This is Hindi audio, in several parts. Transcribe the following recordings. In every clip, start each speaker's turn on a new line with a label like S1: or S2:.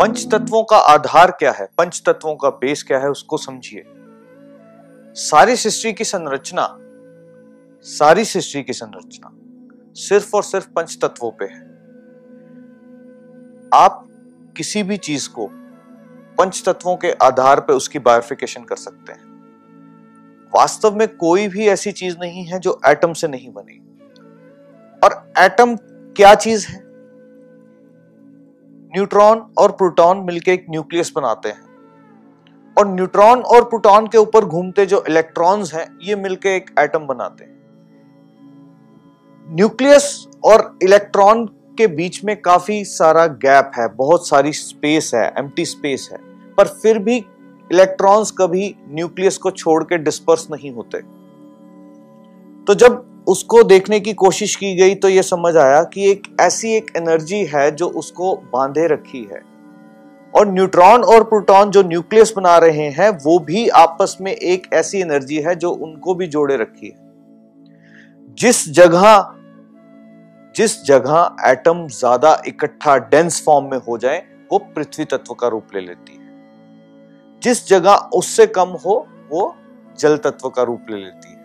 S1: पंच तत्वों का आधार क्या है? पंच तत्वों का बेस क्या है? उसको समझिए। सारी सृष्टि की संरचना, सारी सृष्टि की संरचना सिर्फ़ और सिर्फ़ पंच तत्वों पे है। आप किसी भी चीज़ को पंच तत्वों के आधार पर उसकी बायोफिकेशन कर सकते हैं। वास्तव में कोई भी ऐसी चीज़ नहीं है जो एटम से नहीं बनी। और एटम क्या चीज़ है? न्यूट्रॉन और प्रोटॉन मिलकर एक न्यूक्लियस बनाते हैं। और न्यूट्रॉन और प्रोटॉन के ऊपर घूमते जो इलेक्ट्रॉन्स हैं, ये मिलकर एक एटम बनाते हैं। न्यूक्लियस और इलेक्ट्रॉन के बीच में काफ़ी सारा गैप है, बहुत सारी स्पेस है, एम्प्टी स्पेस है। पर फिर भी इलेक्ट्रॉन्स कभी न्यूक्लियस को छोड़ के डिस्पर्स नहीं होते। तो जब उसको देखने की कोशिश की गई तो यह समझ आया कि एक ऐसी एक एनर्जी है जो उसको बांधे रखी है। और न्यूट्रॉन और प्रोटॉन जो न्यूक्लियस बना रहे हैं, वो भी आपस में एक ऐसी एनर्जी है जो उनको भी जोड़े रखी है। जिस जगह जिस जगह एटम ज़्यादा इकट्ठा डेंस फॉर्म में हो जाए, वो पृथ्वी तत्व का रूप ले लेती है। जिस जगह उससे कम हो, वो जल तत्व का रूप ले लेती है।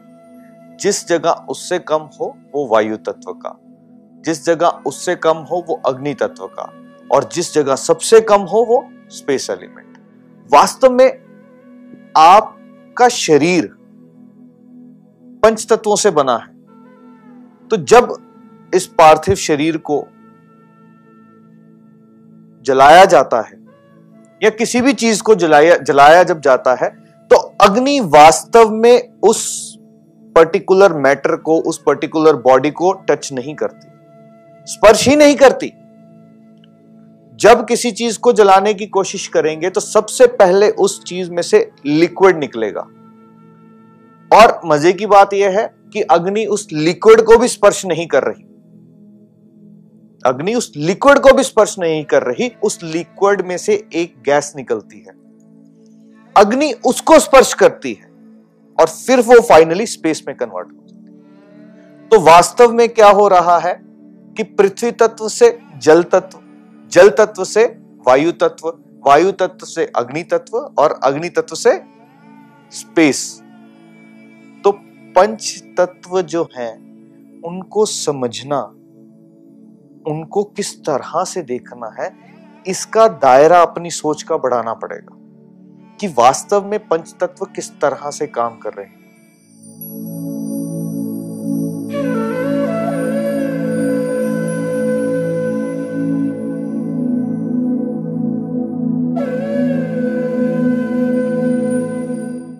S1: जिस जगह उससे कम हो, वो वायु तत्व का। जिस जगह उससे कम हो, वो अग्नि तत्व का। और जिस जगह सबसे कम हो, वो स्पेस एलिमेंट वास्तव में आपका शरीर पंच तत्वों से बना है। तो जब इस पार्थिव शरीर को जलाया जाता है, या किसी भी चीज़ को जलाया जलाया जब जाता है तो अग्नि वास्तव में उस पर्टिकुलर मैटर को, उस पर्टिकुलर बॉडी को टच नहीं करती। स्पर्श ही नहीं करती। जब किसी चीज़ को जलाने की कोशिश करेंगे तो सबसे पहले उस चीज़ में से लिक्विड निकलेगा। और मज़े की बात यह है कि अग्नि उस लिक्विड को भी स्पर्श नहीं कर रही। अग्नि उस लिक्विड को भी स्पर्श नहीं कर रही, उस लिक्विड में से एक गैस निकलती है। अग्नि उसको स्पर्श करती है। और फिर वो फाइनली स्पेस में कन्वर्ट हो जाती तो वास्तव में क्या हो रहा है कि पृथ्वी तत्व से जल तत्व जल तत्व से वायु तत्व वायु तत्व से अग्नि तत्व और अग्नि तत्व से स्पेस तो पंच तत्व जो हैं, उनको समझना, उनको किस तरह से देखना है, इसका दायरा अपनी सोच का बढ़ाना पड़ेगा। कि वास्तव में पंच तत्व किस तरह से काम कर रहे हैं?